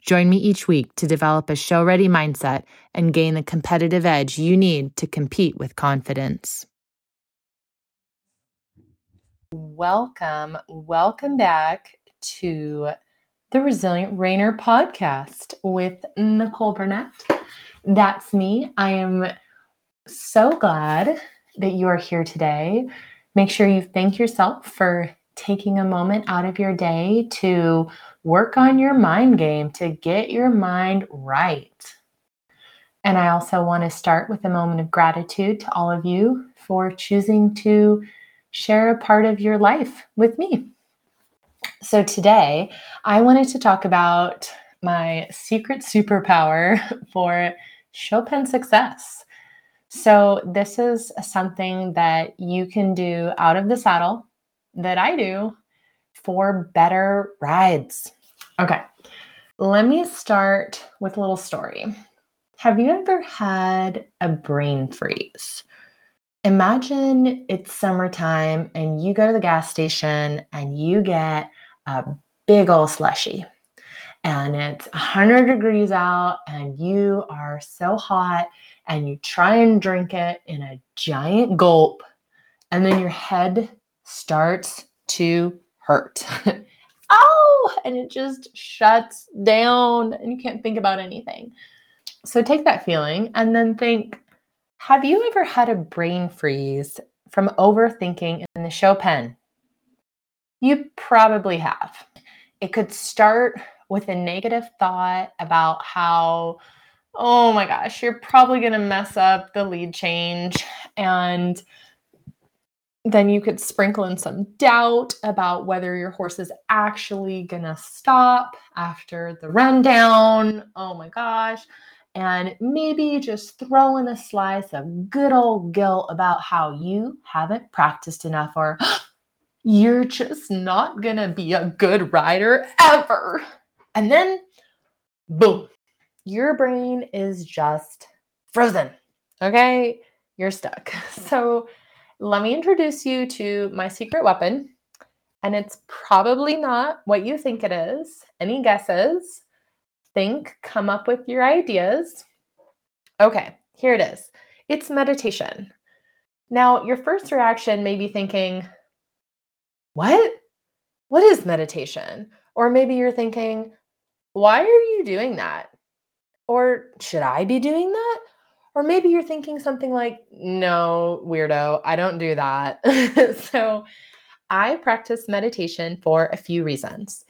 Join me each week to develop a show ready mindset and gain the competitive edge you need to compete with confidence. Welcome, welcome back to the Resilient Reiner podcast with Nicole Burnett. That's me. I am so glad that you are here today. Make sure you thank yourself for taking a moment out of your day to work on your mind game to get your mind right. And I also want to start with a moment of gratitude to all of you for choosing to share a part of your life with me. So, today I wanted to talk about my secret superpower for show pen success. So, this is something that you can do out of the saddle that I do for better rides. Okay, let me start with a little story. Have you ever had a brain freeze? Imagine it's summertime and you go to the gas station and you get a big old slushy. And it's 100 degrees out and you are so hot and you try and drink it in a giant gulp. And then your head starts to hurt. oh, and it just shuts down and you can't think about anything. So take that feeling and then think have you ever had a brain freeze from overthinking in the show pen? You probably have. It could start with a negative thought about how, oh my gosh, you're probably going to mess up the lead change and then you could sprinkle in some doubt about whether your horse is actually to stop after the rundown. Oh my gosh. And maybe just throw in a slice of good old guilt about how you haven't practiced enough or you're just not to be a good rider ever. And then, boom, your brain is just frozen. Okay. You're stuck. So, let me introduce you to my secret weapon. And it's probably not what you think it is. Any guesses? Think, come up with your ideas. Okay, here it is it's meditation. Now, your first reaction may be thinking, What? What is meditation? Or maybe you're thinking, Why are you doing that? Or should I be doing that? Or maybe you're thinking something like, no, weirdo, I don't do that. so I practice meditation for a few reasons.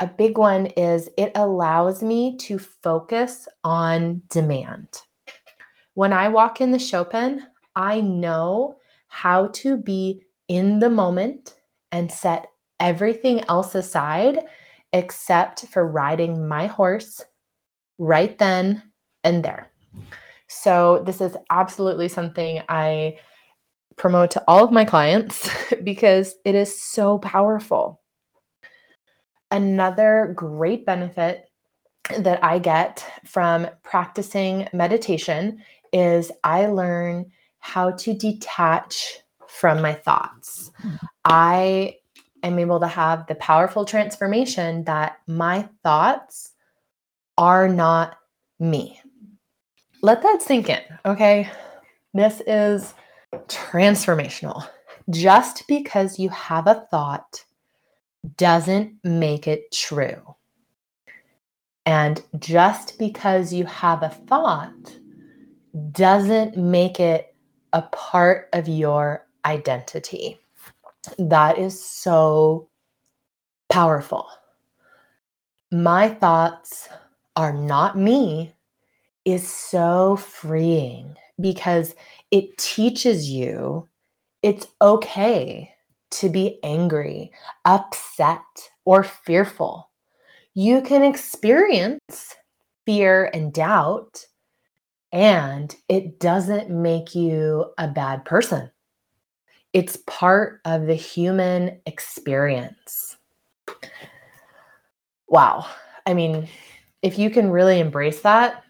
A big one is it allows me to focus on demand. When I walk in the show pen, I know how to be in the moment and set everything else aside except for riding my horse right then and there. So, this is absolutely something I promote to all of my clients because it is so powerful. Another great benefit that I get from practicing meditation is I learn how to detach from my thoughts. Mm-hmm. I am able to have the powerful transformation that my thoughts are not me let that sink in, okay? This is transformational. Just because you have a thought doesn't make it true. And just because you have a thought doesn't make it a part of your identity. That is so powerful. My thoughts are not me is so freeing because it teaches you it's okay to be angry, upset, or fearful. You can experience fear and doubt, and it doesn't make you a bad person. It's part of the human experience. Wow. I mean, if you can really embrace that,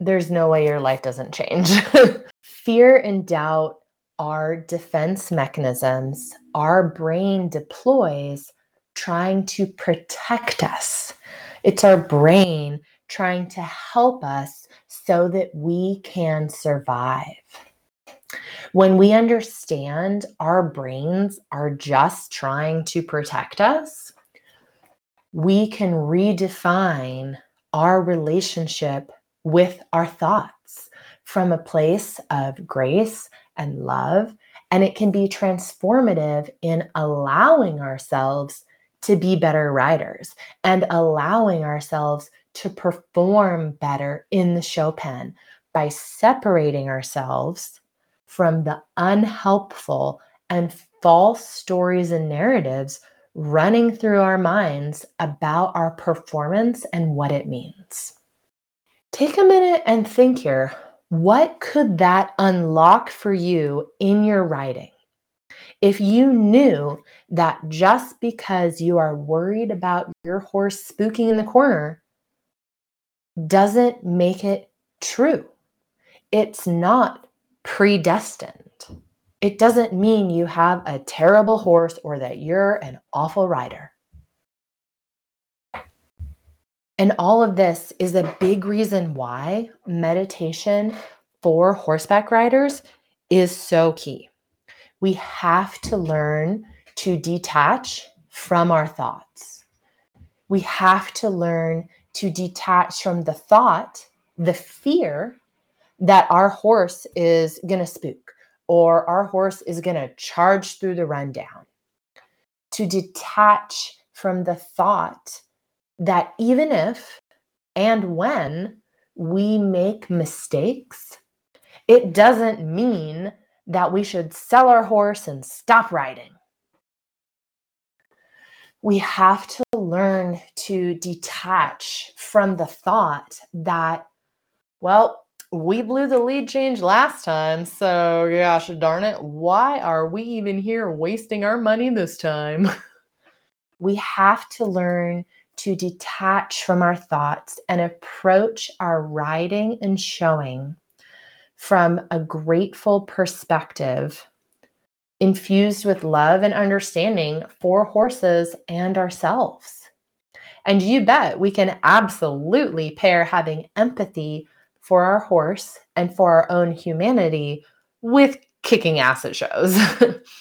there's no way your life doesn't change. Fear and doubt are defense mechanisms our brain deploys trying to protect us. It's our brain trying to help us so that we can survive. When we understand our brains are just trying to protect us, we can redefine our relationship with our thoughts from a place of grace and love. And it can be transformative in allowing ourselves to be better writers and allowing ourselves to perform better in the show pen by separating ourselves from the unhelpful and false stories and narratives running through our minds about our performance and what it means. Take a minute and think here what could that unlock for you in your writing? If you knew that just because you are worried about your horse spooking in the corner doesn't make it true, it's not predestined. It doesn't mean you have a terrible horse or that you're an awful rider. And all of this is a big reason why meditation for horseback riders is so key. We have to learn to detach from our thoughts. We have to learn to detach from the thought, the fear that our horse is going to spook or our horse is going to charge through the rundown. To detach from the thought that even if and when we make mistakes, it doesn't mean that we should sell our horse and stop riding. We have to learn to detach from the thought that, well, we blew the lead change last time, so gosh darn it, why are we even here wasting our money this time? we have to learn to detach from our thoughts and approach our riding and showing from a grateful perspective, infused with love and understanding for horses and ourselves. And you bet we can absolutely pair having empathy for our horse and for our own humanity with kicking ass at shows.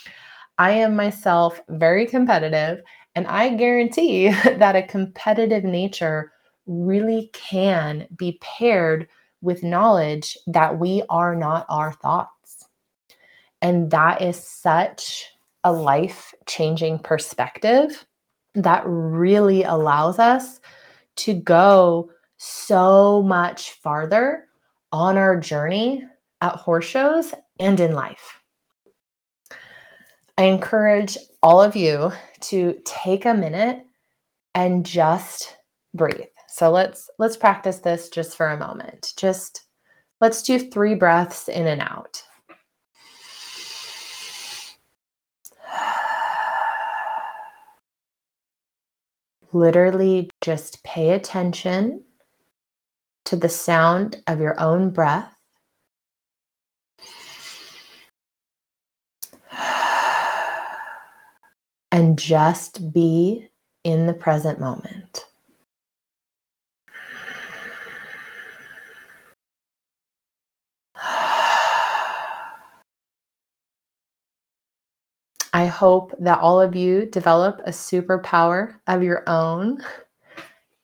I am myself very competitive and I guarantee that a competitive nature really can be paired with knowledge that we are not our thoughts. And that is such a life changing perspective that really allows us to go so much farther on our journey at horse shows and in life. I encourage all of you to take a minute and just breathe. So let's let's practice this just for a moment. Just let's do 3 breaths in and out. Literally just pay attention to the sound of your own breath and just be in the present moment. I hope that all of you develop a superpower of your own.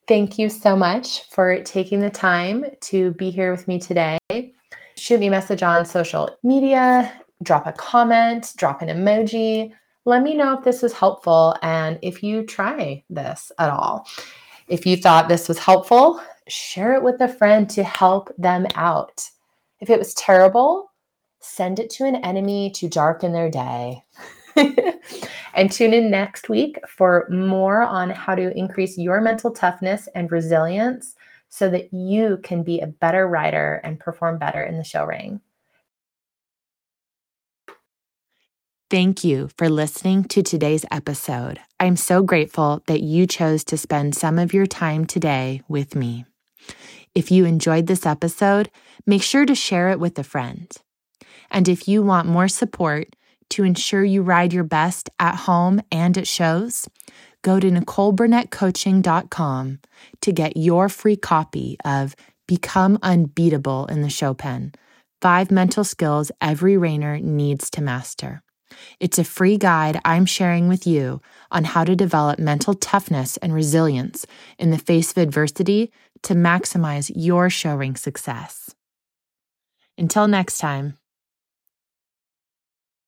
Thank you so much for taking the time to be here with me today. Shoot me a message on social media, drop a comment, drop an emoji let me know if this was helpful and if you try this at all. If you thought this was helpful, share it with a friend to help them out. If it was terrible, send it to an enemy to darken their day. and tune in next week for more on how to increase your mental toughness and resilience so that you can be a better rider and perform better in the show ring. Thank you for listening to today's episode. I'm so grateful that you chose to spend some of your time today with me. If you enjoyed this episode, make sure to share it with a friend. And if you want more support to ensure you ride your best at home and at shows, go to NicoleBurnettCoaching.com to get your free copy of Become Unbeatable in the Show Pen Five Mental Skills Every Reiner Needs to Master. It's a free guide I'm sharing with you on how to develop mental toughness and resilience in the face of adversity to maximize your show ring success. Until next time.